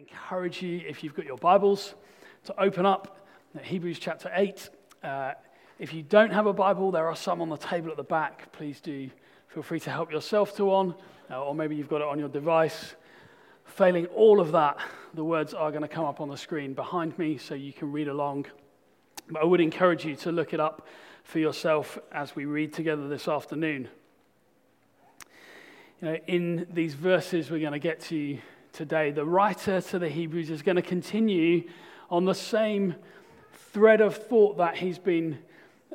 encourage you, if you've got your Bibles, to open up Hebrews chapter 8. Uh, if you don't have a Bible, there are some on the table at the back. Please do feel free to help yourself to one, uh, or maybe you've got it on your device. Failing all of that, the words are going to come up on the screen behind me so you can read along. But I would encourage you to look it up for yourself as we read together this afternoon. You know, in these verses we're going to get to today, the writer to the Hebrews is going to continue on the same thread of thought that he's been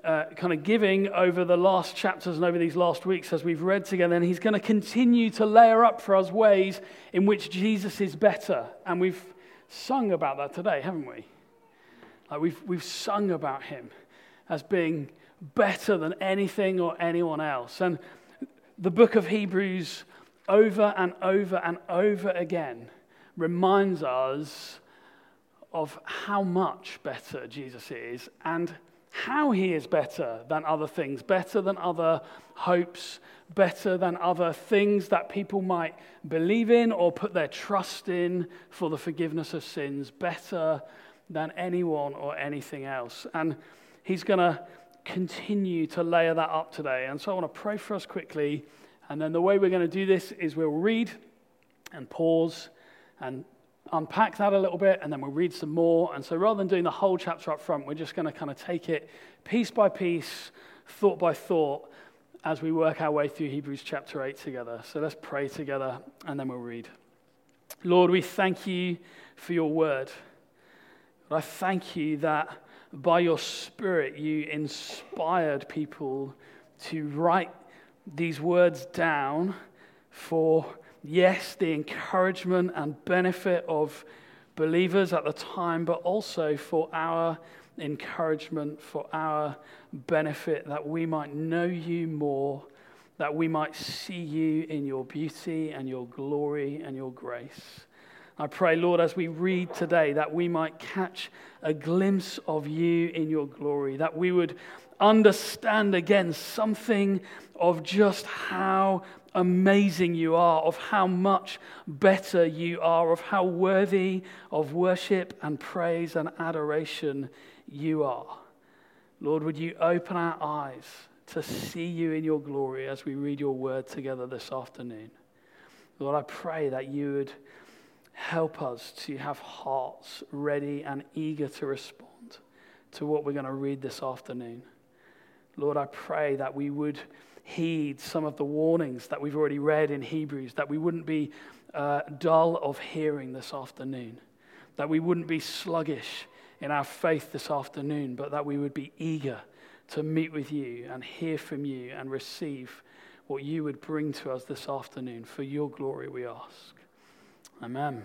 uh, kind of giving over the last chapters and over these last weeks as we've read together. And he's going to continue to layer up for us ways in which Jesus is better. And we've sung about that today, haven't we? Like we've, we've sung about him as being better than anything or anyone else. And the book of Hebrews over and over and over again reminds us of how much better Jesus is and how he is better than other things, better than other hopes, better than other things that people might believe in or put their trust in for the forgiveness of sins, better than anyone or anything else. And he's going to continue to layer that up today. And so I want to pray for us quickly and then the way we're going to do this is we'll read and pause and unpack that a little bit, and then we'll read some more. And so rather than doing the whole chapter up front, we're just going to kind of take it piece by piece, thought by thought, as we work our way through Hebrews chapter 8 together. So let's pray together, and then we'll read. Lord, we thank you for your word. I thank you that by your Spirit you inspired people to write these words down for, yes, the encouragement and benefit of believers at the time, but also for our encouragement, for our benefit, that we might know you more, that we might see you in your beauty and your glory and your grace. I pray, Lord, as we read today, that we might catch a glimpse of you in your glory, that we would understand again something of just how amazing you are, of how much better you are, of how worthy of worship and praise and adoration you are. Lord, would you open our eyes to see you in your glory as we read your word together this afternoon? Lord, I pray that you would help us to have hearts ready and eager to respond to what we're going to read this afternoon. Lord, I pray that we would heed some of the warnings that we've already read in Hebrews, that we wouldn't be uh, dull of hearing this afternoon, that we wouldn't be sluggish in our faith this afternoon, but that we would be eager to meet with you and hear from you and receive what you would bring to us this afternoon. For your glory, we ask. Amen.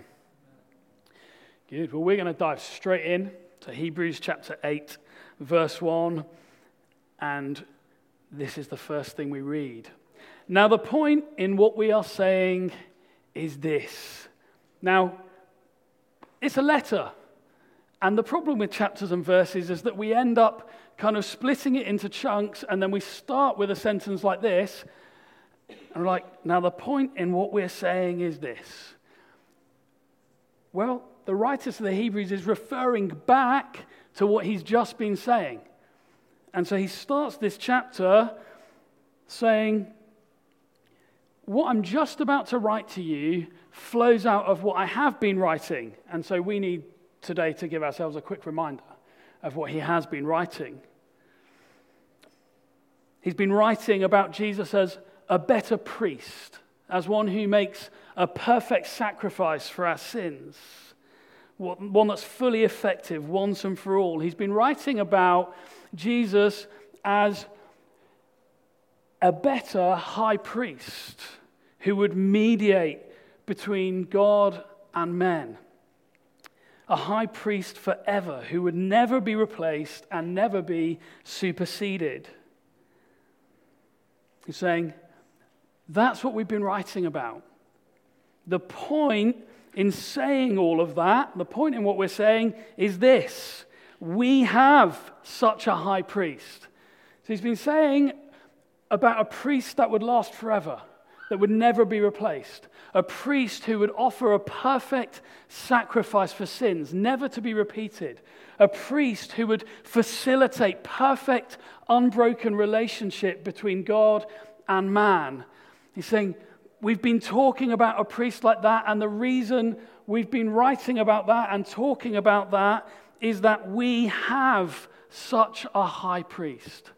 Good. Well, we're going to dive straight in to Hebrews chapter 8, verse 1 and this is the first thing we read. Now, the point in what we are saying is this. Now, it's a letter. And the problem with chapters and verses is that we end up kind of splitting it into chunks, and then we start with a sentence like this. And we're like, now the point in what we're saying is this. Well, the writer to the Hebrews is referring back to what he's just been saying. And so he starts this chapter saying, What I'm just about to write to you flows out of what I have been writing. And so we need today to give ourselves a quick reminder of what he has been writing. He's been writing about Jesus as a better priest, as one who makes a perfect sacrifice for our sins, one that's fully effective once and for all. He's been writing about Jesus as a better high priest who would mediate between God and men. A high priest forever who would never be replaced and never be superseded. He's saying, that's what we've been writing about. The point in saying all of that, the point in what we're saying is this we have such a high priest. So he's been saying about a priest that would last forever, that would never be replaced, a priest who would offer a perfect sacrifice for sins, never to be repeated, a priest who would facilitate perfect, unbroken relationship between God and man. He's saying, We've been talking about a priest like that, and the reason we've been writing about that and talking about that is that we have such a high priest.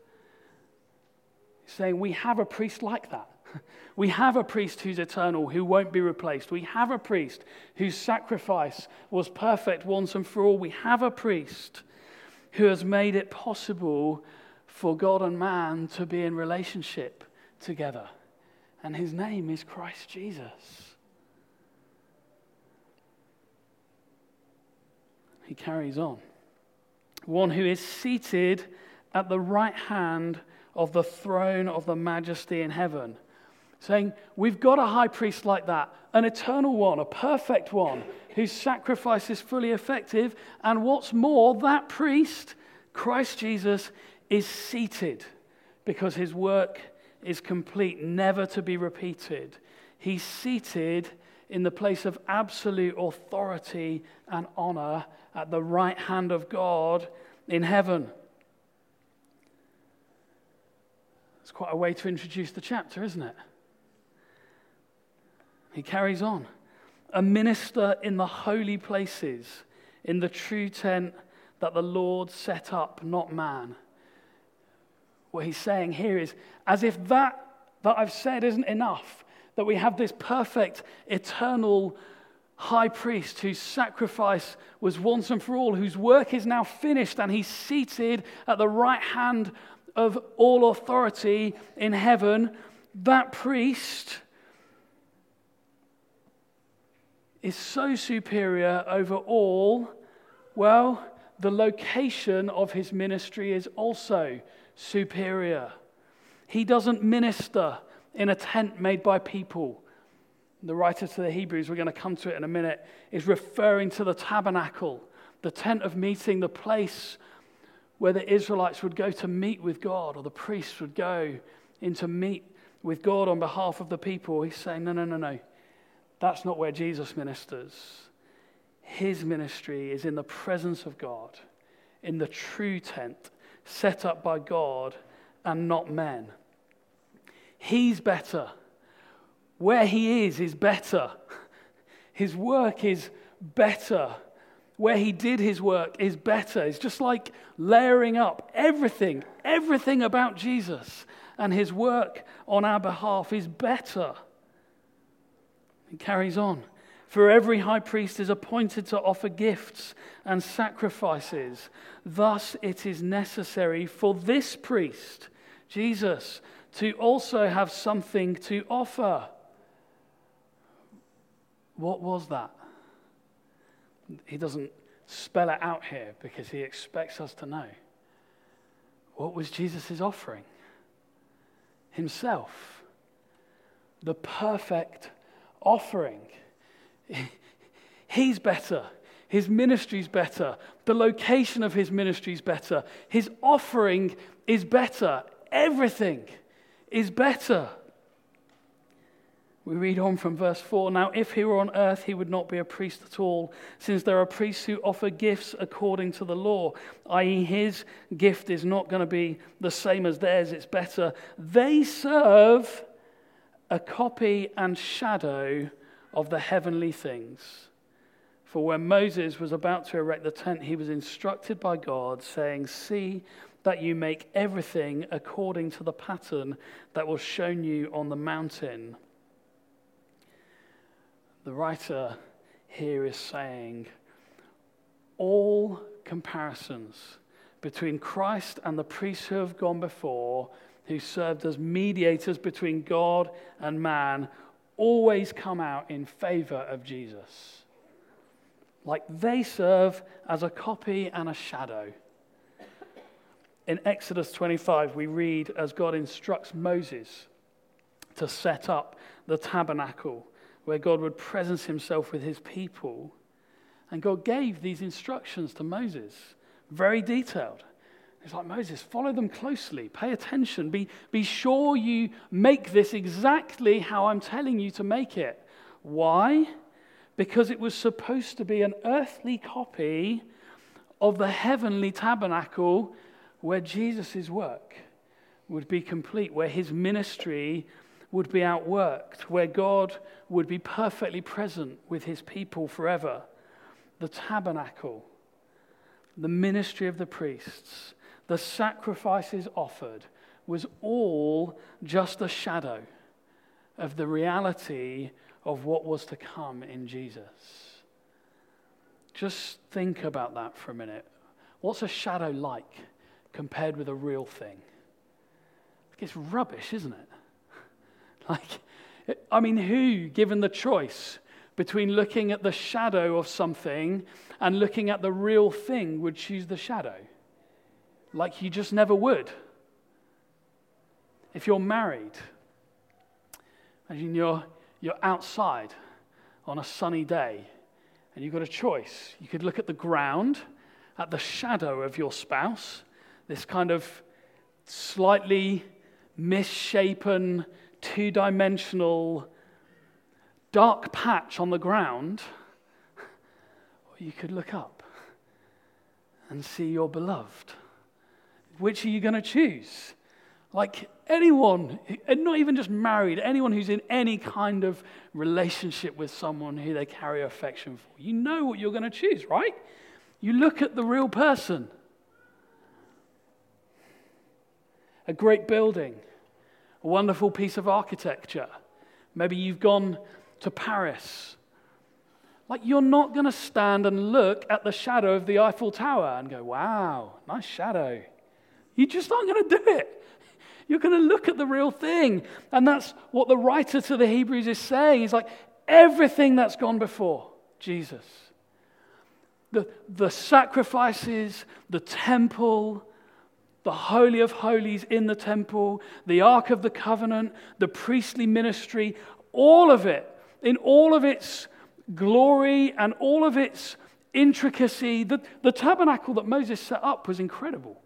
He's saying we have a priest like that. We have a priest who's eternal, who won't be replaced. We have a priest whose sacrifice was perfect once and for all. We have a priest who has made it possible for God and man to be in relationship together. And his name is Christ Jesus. He carries on. One who is seated at the right hand of the throne of the majesty in heaven. Saying, We've got a high priest like that, an eternal one, a perfect one, whose sacrifice is fully effective. And what's more, that priest, Christ Jesus, is seated because his work is complete, never to be repeated. He's seated in the place of absolute authority and honor at the right hand of God in heaven. It's quite a way to introduce the chapter, isn't it? He carries on. A minister in the holy places, in the true tent that the Lord set up, not man what he's saying here is as if that that I've said isn't enough, that we have this perfect, eternal high priest whose sacrifice was once and for all, whose work is now finished, and he's seated at the right hand of all authority in heaven. That priest is so superior over all. Well, the location of his ministry is also superior. He doesn't minister in a tent made by people. The writer to the Hebrews, we're going to come to it in a minute, is referring to the tabernacle, the tent of meeting, the place where the Israelites would go to meet with God, or the priests would go in to meet with God on behalf of the people. He's saying, no, no, no, no. That's not where Jesus ministers. His ministry is in the presence of God, in the true tent, set up by God and not men. He's better. Where he is, is better. His work is better. Where he did his work is better. It's just like layering up everything, everything about Jesus and his work on our behalf is better. He carries on. For every high priest is appointed to offer gifts and sacrifices. Thus, it is necessary for this priest, Jesus, to also have something to offer. What was that? He doesn't spell it out here because he expects us to know. What was Jesus' offering? Himself. The perfect offering. He's better. His ministry's better. The location of his ministry's better. His offering is better. Everything is better. We read on from verse 4 Now, if he were on earth, he would not be a priest at all, since there are priests who offer gifts according to the law, i.e., his gift is not going to be the same as theirs, it's better. They serve a copy and shadow of the heavenly things. For when Moses was about to erect the tent, he was instructed by God, saying, See that you make everything according to the pattern that was shown you on the mountain. The writer here is saying, all comparisons between Christ and the priests who have gone before, who served as mediators between God and man, always come out in favor of Jesus. Like they serve as a copy and a shadow. In Exodus 25, we read as God instructs Moses to set up the tabernacle where God would presence himself with his people. And God gave these instructions to Moses, very detailed. He's like, Moses, follow them closely, pay attention, be, be sure you make this exactly how I'm telling you to make it. Why? Because it was supposed to be an earthly copy of the heavenly tabernacle where Jesus' work would be complete, where his ministry would be outworked, where God would be perfectly present with his people forever. The tabernacle, the ministry of the priests, the sacrifices offered was all just a shadow of the reality of what was to come in Jesus. Just think about that for a minute. What's a shadow like compared with a real thing? It's rubbish, isn't it? Like, I mean, who, given the choice between looking at the shadow of something and looking at the real thing, would choose the shadow? Like you just never would. If you're married, imagine you're, you're outside on a sunny day and you've got a choice. You could look at the ground, at the shadow of your spouse, this kind of slightly misshapen, two dimensional, dark patch on the ground, or you could look up and see your beloved. Which are you going to choose? Like anyone, and not even just married, anyone who's in any kind of relationship with someone who they carry affection for, you know what you're going to choose, right? You look at the real person. A great building a wonderful piece of architecture. Maybe you've gone to Paris. Like, you're not going to stand and look at the shadow of the Eiffel Tower and go, wow, nice shadow. You just aren't going to do it. You're going to look at the real thing. And that's what the writer to the Hebrews is saying. He's like, everything that's gone before Jesus, the, the sacrifices, the temple, the Holy of Holies in the temple, the Ark of the Covenant, the priestly ministry, all of it, in all of its glory and all of its intricacy. The, the tabernacle that Moses set up was incredible.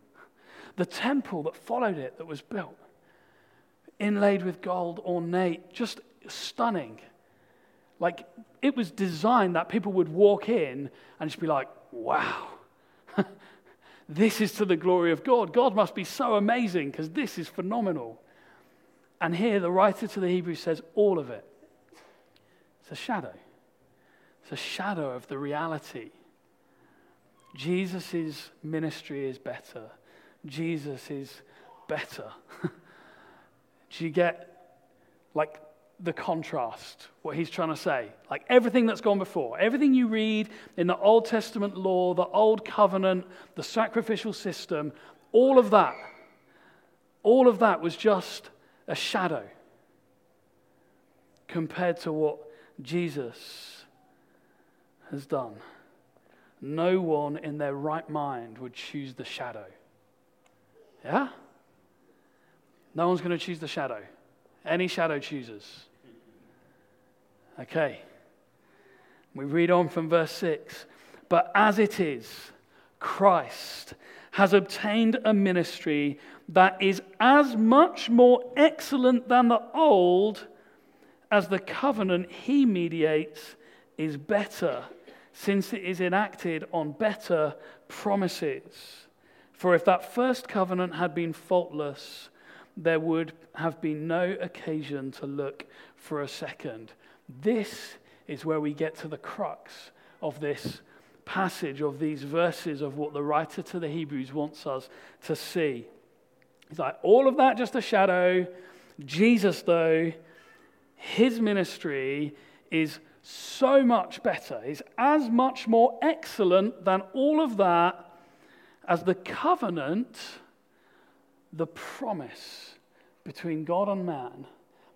The temple that followed it, that was built, inlaid with gold, ornate, just stunning. Like it was designed that people would walk in and just be like, wow. This is to the glory of God. God must be so amazing because this is phenomenal. And here, the writer to the Hebrews says all of it. It's a shadow. It's a shadow of the reality. Jesus' ministry is better. Jesus is better. Do you get like the contrast, what he's trying to say. Like everything that's gone before, everything you read in the Old Testament law, the Old Covenant, the sacrificial system, all of that, all of that was just a shadow compared to what Jesus has done. No one in their right mind would choose the shadow. Yeah? No one's going to choose the shadow. Any shadow choosers? Okay. We read on from verse 6. But as it is, Christ has obtained a ministry that is as much more excellent than the old as the covenant he mediates is better, since it is enacted on better promises. For if that first covenant had been faultless, there would have been no occasion to look for a second. This is where we get to the crux of this passage, of these verses, of what the writer to the Hebrews wants us to see. He's like, all of that just a shadow. Jesus, though, his ministry is so much better, is as much more excellent than all of that as the covenant, the promise between God and man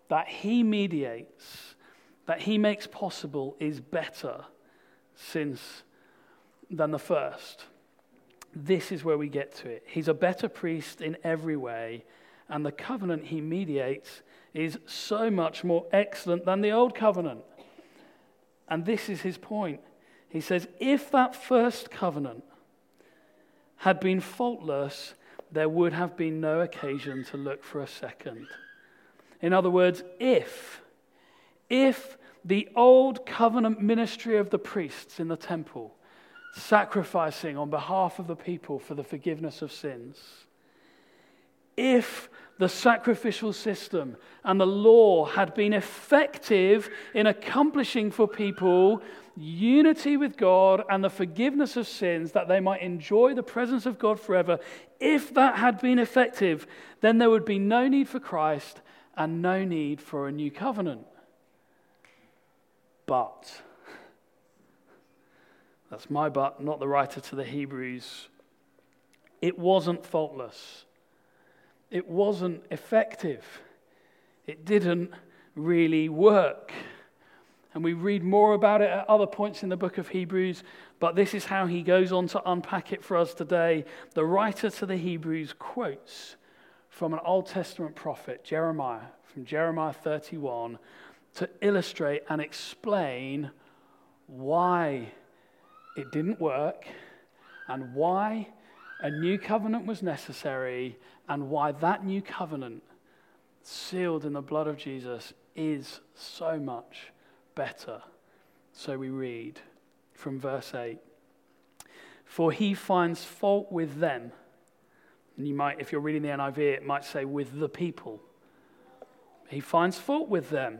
that he mediates that he makes possible is better since than the first. This is where we get to it. He's a better priest in every way, and the covenant he mediates is so much more excellent than the old covenant. And this is his point. He says, if that first covenant had been faultless, there would have been no occasion to look for a second. In other words, if, if the old covenant ministry of the priests in the temple, sacrificing on behalf of the people for the forgiveness of sins, if the sacrificial system and the law had been effective in accomplishing for people unity with God and the forgiveness of sins that they might enjoy the presence of God forever, if that had been effective, then there would be no need for Christ and no need for a new covenant. But, that's my but, not the writer to the Hebrews, it wasn't faultless. It wasn't effective. It didn't really work. And we read more about it at other points in the book of Hebrews, but this is how he goes on to unpack it for us today. The writer to the Hebrews quotes from an Old Testament prophet, Jeremiah, from Jeremiah 31, to illustrate and explain why it didn't work and why a new covenant was necessary and why that new covenant, sealed in the blood of Jesus, is so much better. So we read from verse 8 For he finds fault with them. And you might, if you're reading the NIV, it might say with the people. He finds fault with them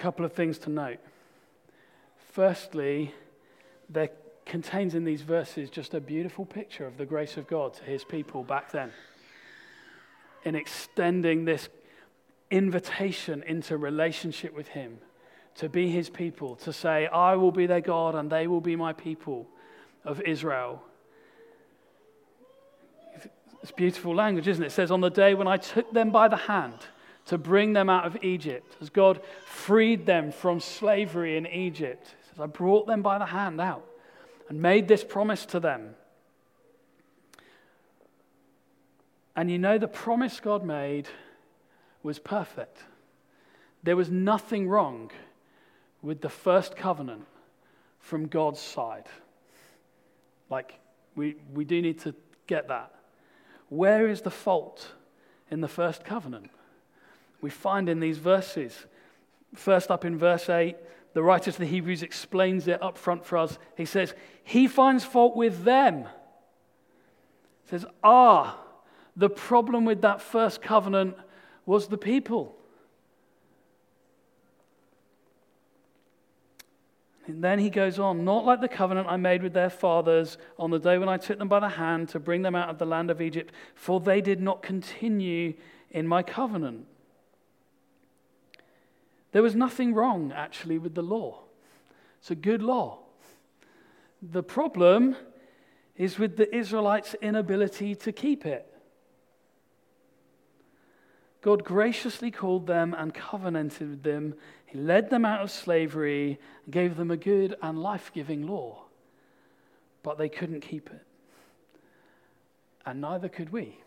Couple of things to note. Firstly, there contains in these verses just a beautiful picture of the grace of God to his people back then. In extending this invitation into relationship with him, to be his people, to say, I will be their God and they will be my people of Israel. It's beautiful language, isn't it? It says, On the day when I took them by the hand, to bring them out of Egypt, as God freed them from slavery in Egypt. He says, I brought them by the hand out and made this promise to them. And you know, the promise God made was perfect. There was nothing wrong with the first covenant from God's side. Like, we, we do need to get that. Where is the fault in the first covenant? We find in these verses. First up in verse 8, the writer to the Hebrews explains it up front for us. He says, He finds fault with them. He says, Ah, the problem with that first covenant was the people. And then he goes on, not like the covenant I made with their fathers on the day when I took them by the hand to bring them out of the land of Egypt, for they did not continue in my covenant. There was nothing wrong, actually, with the law. It's a good law. The problem is with the Israelites' inability to keep it. God graciously called them and covenanted with them. He led them out of slavery and gave them a good and life giving law. But they couldn't keep it. And neither could we.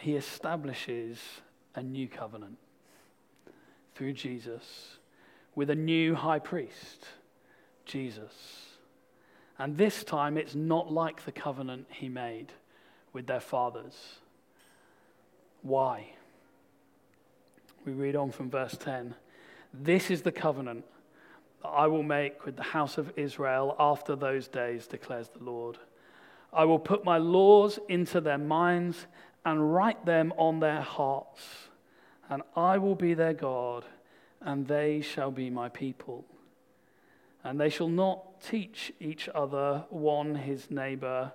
He establishes a new covenant through Jesus with a new high priest, Jesus. And this time it's not like the covenant he made with their fathers. Why? We read on from verse 10 This is the covenant that I will make with the house of Israel after those days, declares the Lord. I will put my laws into their minds and write them on their hearts, and I will be their God, and they shall be my people. And they shall not teach each other, one his neighbor,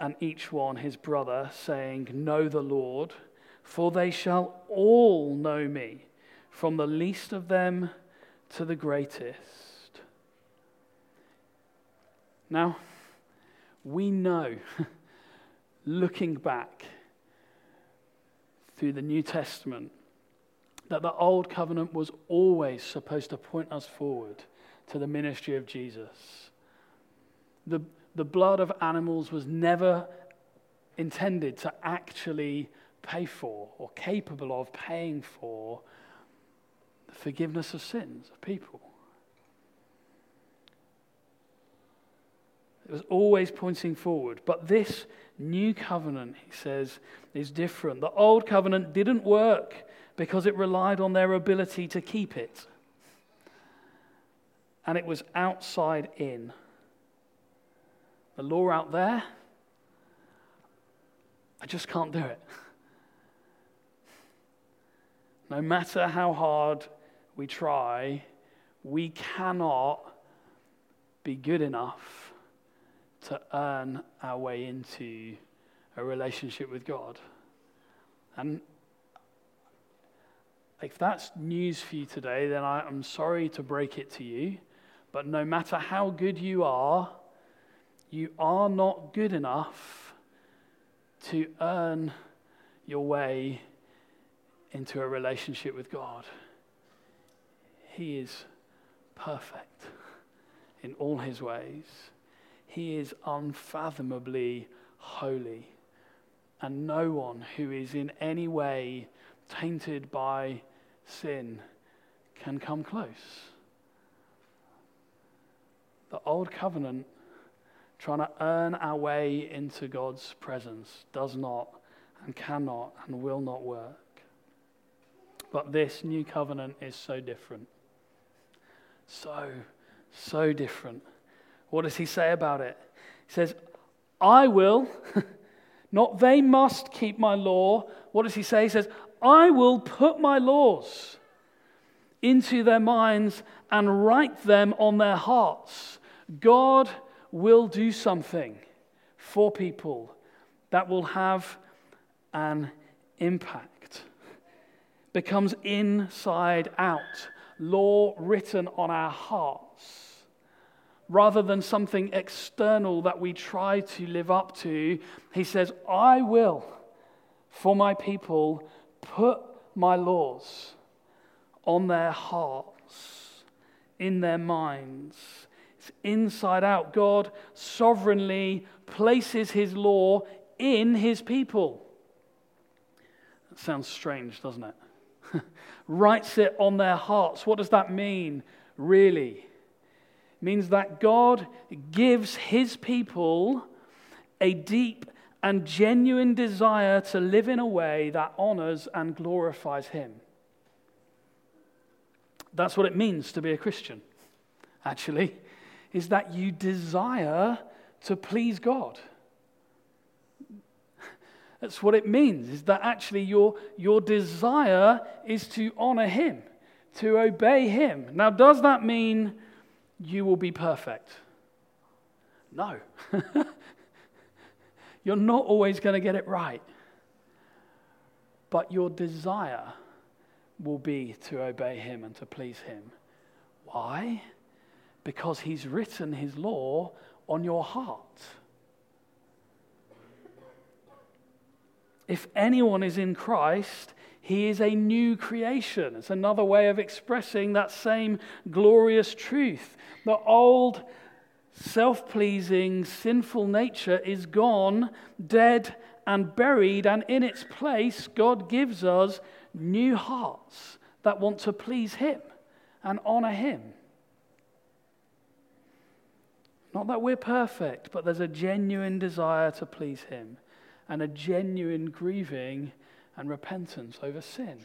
and each one his brother, saying, Know the Lord, for they shall all know me from the least of them to the greatest. Now, we know, looking back through the New Testament, that the Old Covenant was always supposed to point us forward to the ministry of Jesus. The, the blood of animals was never intended to actually pay for or capable of paying for the forgiveness of sins of people. It was always pointing forward. But this new covenant, he says, is different. The old covenant didn't work because it relied on their ability to keep it. And it was outside in. The law out there, I just can't do it. No matter how hard we try, we cannot be good enough to earn our way into a relationship with God. And if that's news for you today, then I, am sorry to break it to you. But no matter how good you are, you are not good enough to earn your way into a relationship with God. He is perfect in all his ways. He is unfathomably holy. And no one who is in any way tainted by sin can come close. The old covenant, trying to earn our way into God's presence, does not and cannot and will not work. But this new covenant is so different. So, so different. What does he say about it? He says, I will, not they must keep my law. What does he say? He says, I will put my laws into their minds and write them on their hearts. God will do something for people that will have an impact. Becomes inside out, law written on our hearts. Rather than something external that we try to live up to, he says, I will, for my people, put my laws on their hearts, in their minds. It's inside out. God sovereignly places his law in his people. That sounds strange, doesn't it? Writes it on their hearts. What does that mean, really? Means that God gives his people a deep and genuine desire to live in a way that honors and glorifies Him. That's what it means to be a Christian, actually, is that you desire to please God. That's what it means, is that actually your, your desire is to honor Him, to obey Him. Now, does that mean you will be perfect? No. You're not always going to get it right. But your desire will be to obey him and to please him. Why? Because he's written his law on your heart. If anyone is in Christ, he is a new creation. It's another way of expressing that same glorious truth. The old self pleasing, sinful nature is gone, dead, and buried, and in its place, God gives us new hearts that want to please Him and honor Him. Not that we're perfect, but there's a genuine desire to please Him and a genuine grieving and repentance over sin.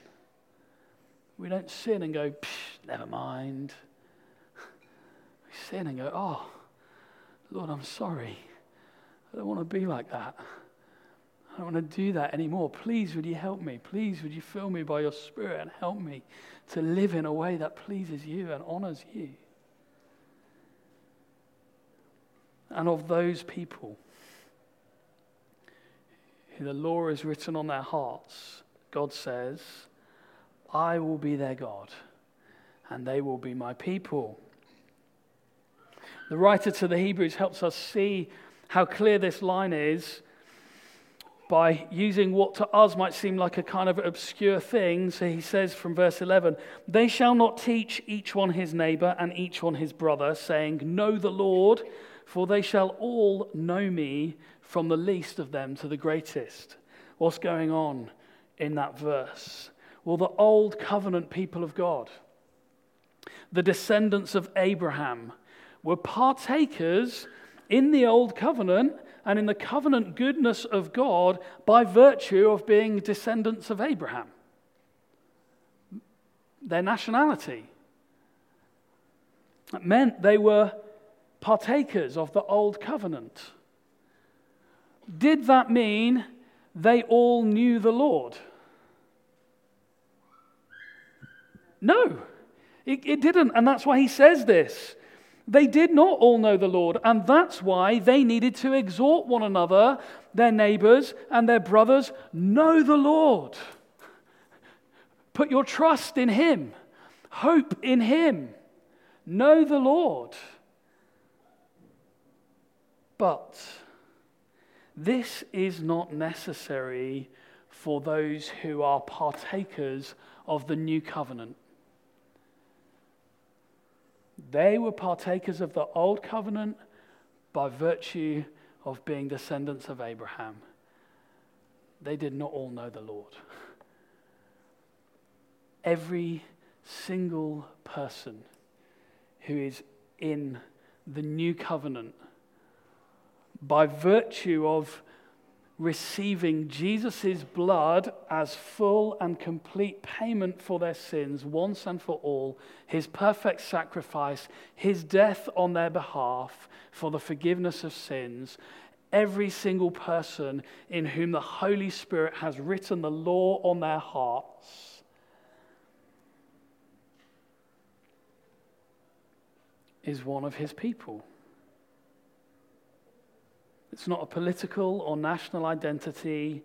We don't sin and go, never mind. We sin and go, oh, Lord, I'm sorry. I don't want to be like that. I don't want to do that anymore. Please, would you help me? Please, would you fill me by your Spirit and help me to live in a way that pleases you and honors you? And of those people the law is written on their hearts, God says, I will be their God, and they will be my people. The writer to the Hebrews helps us see how clear this line is by using what to us might seem like a kind of obscure thing. So he says from verse 11, They shall not teach each one his neighbor and each one his brother, saying, Know the Lord, for they shall all know me from the least of them to the greatest. What's going on in that verse? Well, the old covenant people of God, the descendants of Abraham, were partakers in the old covenant and in the covenant goodness of God by virtue of being descendants of Abraham. Their nationality. It meant they were partakers of the old covenant. Did that mean they all knew the Lord? No, it, it didn't. And that's why he says this. They did not all know the Lord, and that's why they needed to exhort one another, their neighbors and their brothers, know the Lord. Put your trust in Him, hope in Him, know the Lord. But this is not necessary for those who are partakers of the new covenant. They were partakers of the old covenant by virtue of being descendants of Abraham. They did not all know the Lord. Every single person who is in the new covenant, by virtue of receiving Jesus' blood as full and complete payment for their sins once and for all, his perfect sacrifice, his death on their behalf for the forgiveness of sins. Every single person in whom the Holy Spirit has written the law on their hearts is one of his people. It's not a political or national identity.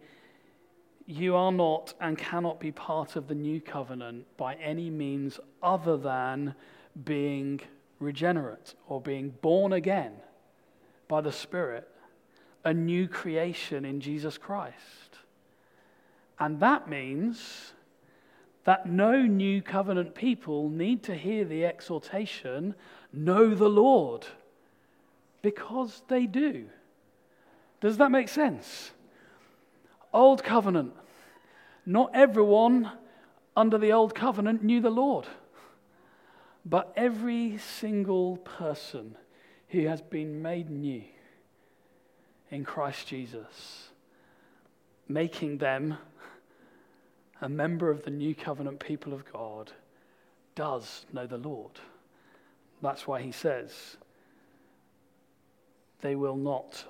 You are not and cannot be part of the new covenant by any means other than being regenerate or being born again by the Spirit, a new creation in Jesus Christ. And that means that no new covenant people need to hear the exhortation, know the Lord, because they do. Does that make sense? Old covenant. Not everyone under the old covenant knew the Lord. But every single person who has been made new in Christ Jesus, making them a member of the new covenant people of God, does know the Lord. That's why he says, they will not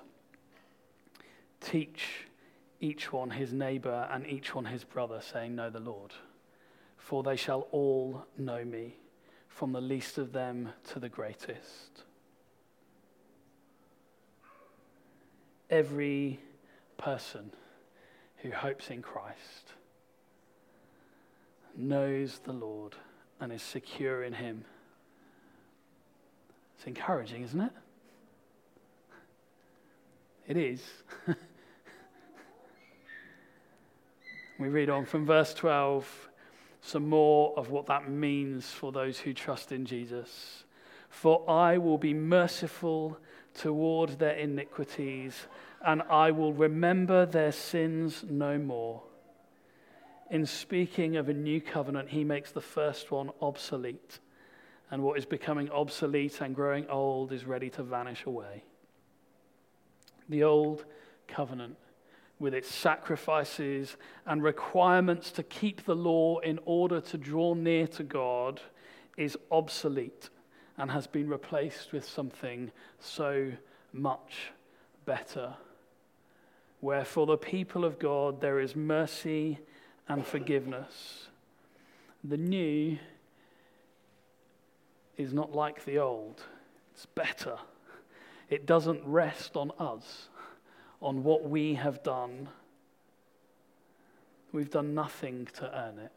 Teach each one his neighbor and each one his brother, saying, Know the Lord. For they shall all know me, from the least of them to the greatest. Every person who hopes in Christ knows the Lord and is secure in him. It's encouraging, isn't it? It is. we read on from verse 12 some more of what that means for those who trust in Jesus. For I will be merciful toward their iniquities, and I will remember their sins no more. In speaking of a new covenant, he makes the first one obsolete, and what is becoming obsolete and growing old is ready to vanish away the old covenant with its sacrifices and requirements to keep the law in order to draw near to God is obsolete and has been replaced with something so much better. Where for the people of God there is mercy and forgiveness. The new is not like the old, it's better. It doesn't rest on us, on what we have done. We've done nothing to earn it.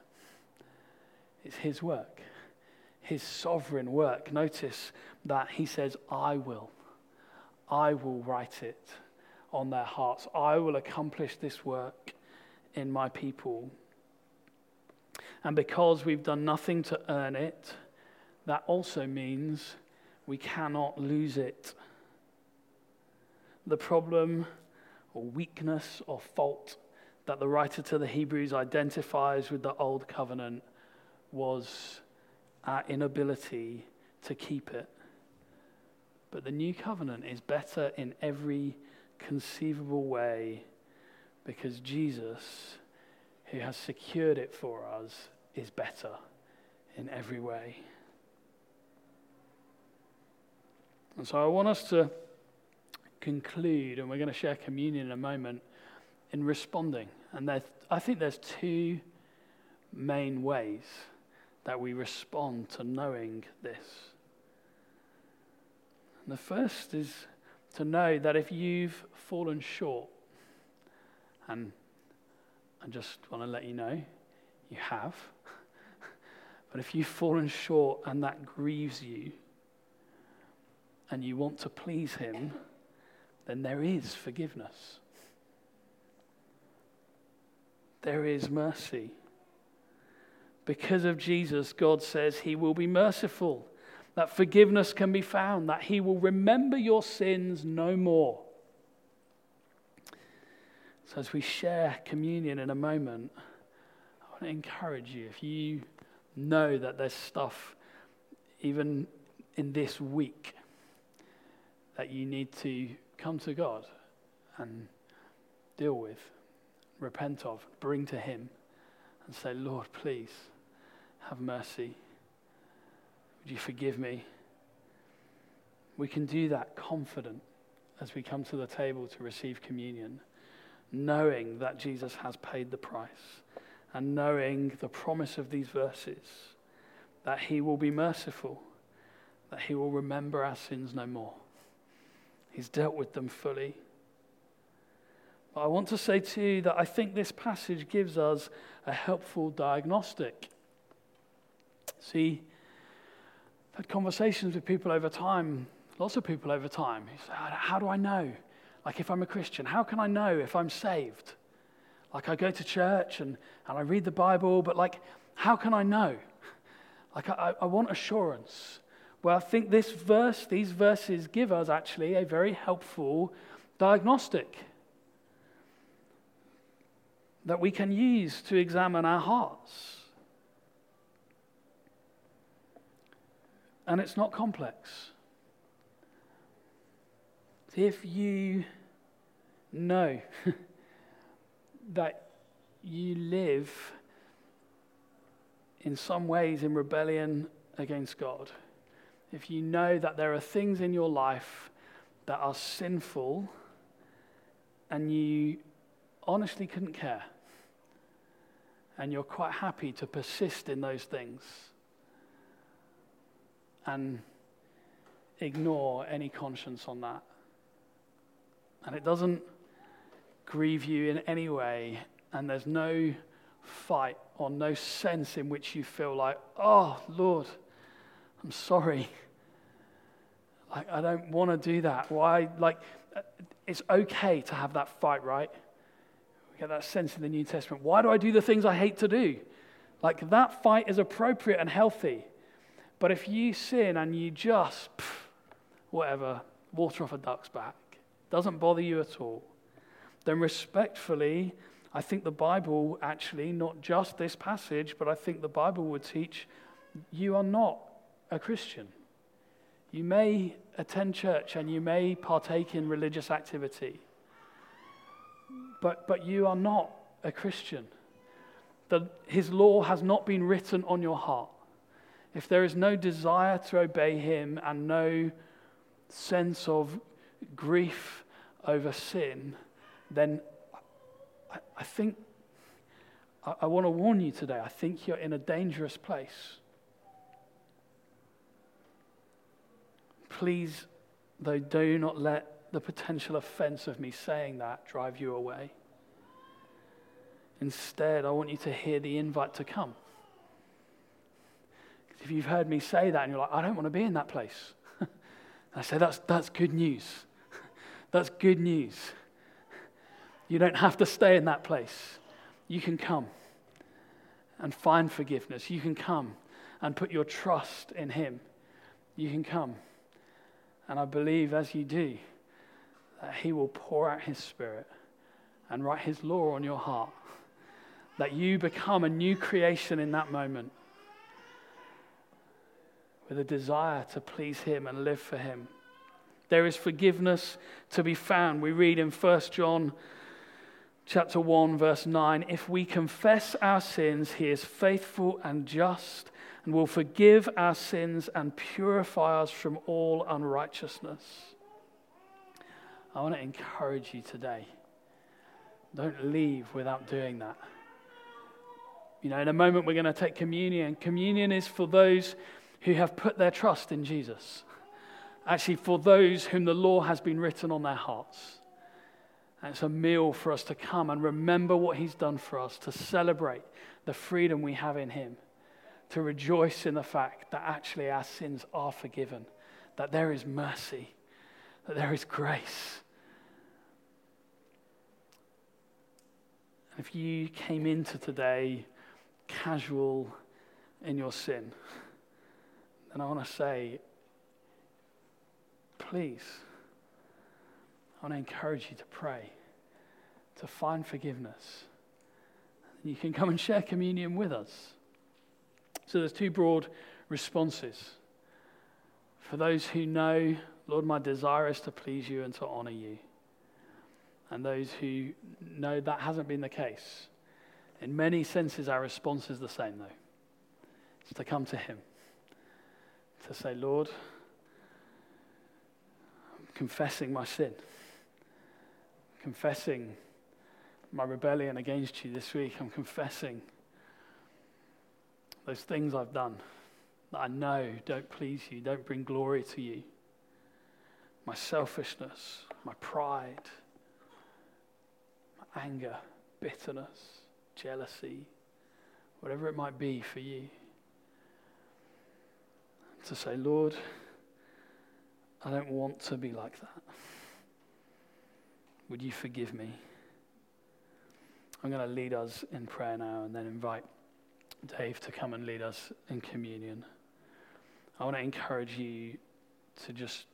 It's His work, His sovereign work. Notice that He says, I will. I will write it on their hearts. I will accomplish this work in my people. And because we've done nothing to earn it, that also means we cannot lose it. The problem or weakness or fault that the writer to the Hebrews identifies with the old covenant was our inability to keep it. But the new covenant is better in every conceivable way because Jesus, who has secured it for us, is better in every way. And so I want us to conclude, and we're going to share communion in a moment, in responding. And I think there's two main ways that we respond to knowing this. And the first is to know that if you've fallen short, and I just want to let you know, you have. but if you've fallen short and that grieves you, and you want to please Him, then there is forgiveness. There is mercy. Because of Jesus, God says He will be merciful, that forgiveness can be found, that He will remember your sins no more. So, as we share communion in a moment, I want to encourage you if you know that there's stuff, even in this week, that you need to come to God and deal with, repent of, bring to Him, and say, Lord, please have mercy. Would you forgive me? We can do that confident as we come to the table to receive communion, knowing that Jesus has paid the price and knowing the promise of these verses that He will be merciful, that He will remember our sins no more. He's dealt with them fully. But I want to say to you that I think this passage gives us a helpful diagnostic. See, I've had conversations with people over time, lots of people over time. How do I know? Like, if I'm a Christian, how can I know if I'm saved? Like, I go to church and, and I read the Bible, but like, how can I know? Like, I, I want assurance. Well, I think this verse, these verses give us actually a very helpful diagnostic that we can use to examine our hearts. And it's not complex. If you know that you live in some ways in rebellion against God, if you know that there are things in your life that are sinful and you honestly couldn't care, and you're quite happy to persist in those things and ignore any conscience on that, and it doesn't grieve you in any way, and there's no fight or no sense in which you feel like, oh, Lord, I'm sorry. Like, I don't want to do that. Why? Like, it's okay to have that fight, right? We get that sense in the New Testament. Why do I do the things I hate to do? Like, that fight is appropriate and healthy. But if you sin and you just, pff, whatever, water off a duck's back, doesn't bother you at all, then respectfully, I think the Bible actually, not just this passage, but I think the Bible would teach you are not a Christian. You may attend church and you may partake in religious activity, but, but you are not a Christian. The, his law has not been written on your heart. If there is no desire to obey him and no sense of grief over sin, then I, I think I, I want to warn you today. I think you're in a dangerous place. Please, though, do not let the potential offense of me saying that drive you away. Instead, I want you to hear the invite to come. If you've heard me say that and you're like, I don't want to be in that place, I say, that's, that's good news. That's good news. You don't have to stay in that place. You can come and find forgiveness. You can come and put your trust in Him. You can come. And I believe as you do, that He will pour out His Spirit and write His law on your heart. That you become a new creation in that moment with a desire to please Him and live for Him. There is forgiveness to be found. We read in 1 John chapter 1 verse 9, if we confess our sins, he is faithful and just and will forgive our sins and purify us from all unrighteousness. I want to encourage you today. Don't leave without doing that. You know, in a moment we're going to take communion. Communion is for those who have put their trust in Jesus. Actually, for those whom the law has been written on their hearts. And it's a meal for us to come and remember what He's done for us, to celebrate the freedom we have in Him, to rejoice in the fact that actually our sins are forgiven, that there is mercy, that there is grace. If you came into today casual in your sin, then I want to say, please, I want to encourage you to pray, to find forgiveness. You can come and share communion with us. So there's two broad responses. For those who know, Lord, my desire is to please you and to honor you. And those who know that hasn't been the case. In many senses, our response is the same, though. It's to come to Him, to say, Lord, I'm confessing my sin confessing my rebellion against you this week. I'm confessing those things I've done that I know don't please you, don't bring glory to you. My selfishness, my pride, my anger, bitterness, jealousy, whatever it might be for you. To say, Lord, I don't want to be like that. Would you forgive me? I'm going to lead us in prayer now and then invite Dave to come and lead us in communion. I want to encourage you to just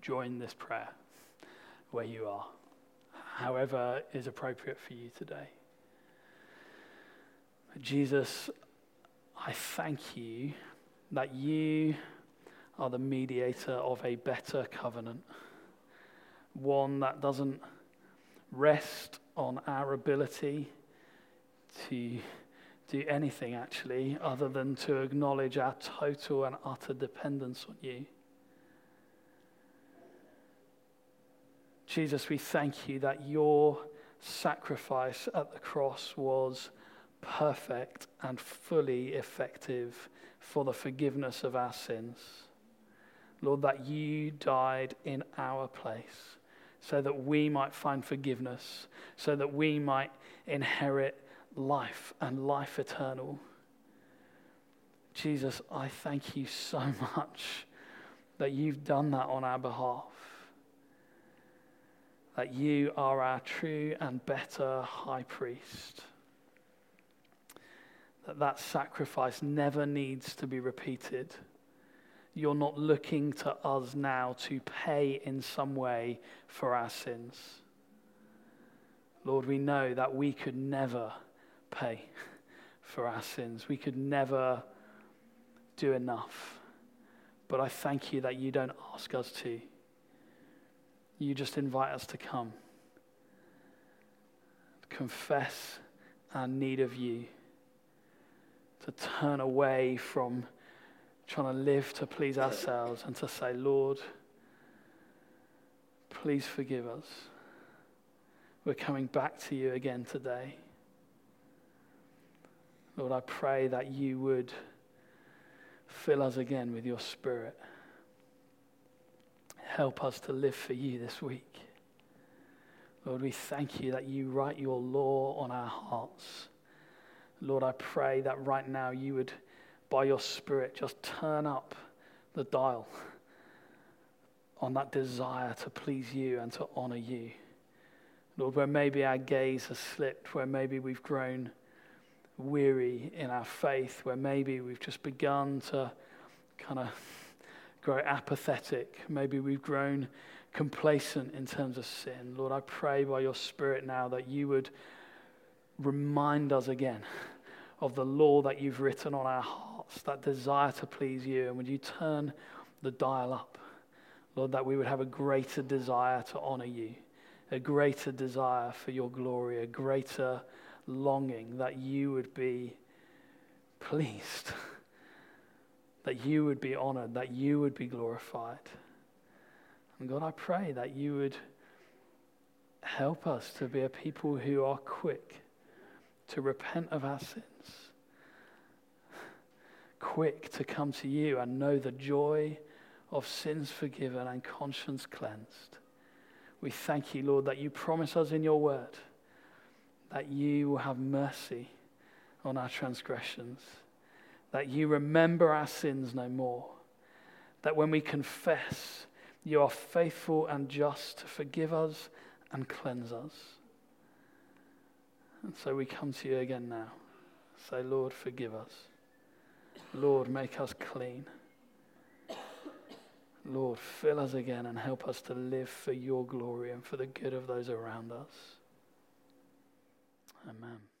join this prayer where you are, however is appropriate for you today. Jesus, I thank you that you are the mediator of a better covenant, one that doesn't rest on our ability to do anything actually other than to acknowledge our total and utter dependence on you. Jesus, we thank you that your sacrifice at the cross was perfect and fully effective for the forgiveness of our sins. Lord, that you died in our place so that we might find forgiveness, so that we might inherit life and life eternal. Jesus, I thank you so much that you've done that on our behalf. That you are our true and better high priest. That that sacrifice never needs to be repeated you're not looking to us now to pay in some way for our sins. Lord, we know that we could never pay for our sins. We could never do enough. But I thank you that you don't ask us to. You just invite us to come, confess our need of you, to turn away from trying to live to please ourselves and to say, Lord, please forgive us. We're coming back to you again today. Lord, I pray that you would fill us again with your spirit. Help us to live for you this week. Lord, we thank you that you write your law on our hearts. Lord, I pray that right now you would by your Spirit, just turn up the dial on that desire to please you and to honor you. Lord, where maybe our gaze has slipped, where maybe we've grown weary in our faith, where maybe we've just begun to kind of grow apathetic, maybe we've grown complacent in terms of sin. Lord, I pray by your Spirit now that you would remind us again of the law that you've written on our hearts, that desire to please you. And would you turn the dial up, Lord, that we would have a greater desire to honor you, a greater desire for your glory, a greater longing that you would be pleased, that you would be honored, that you would be glorified. And God, I pray that you would help us to be a people who are quick to repent of our sins, quick to come to you and know the joy of sins forgiven and conscience cleansed. We thank you, Lord, that you promise us in your word that you will have mercy on our transgressions, that you remember our sins no more, that when we confess, you are faithful and just to forgive us and cleanse us. And so we come to you again now. Say, Lord, forgive us. Lord, make us clean. Lord, fill us again and help us to live for your glory and for the good of those around us. Amen.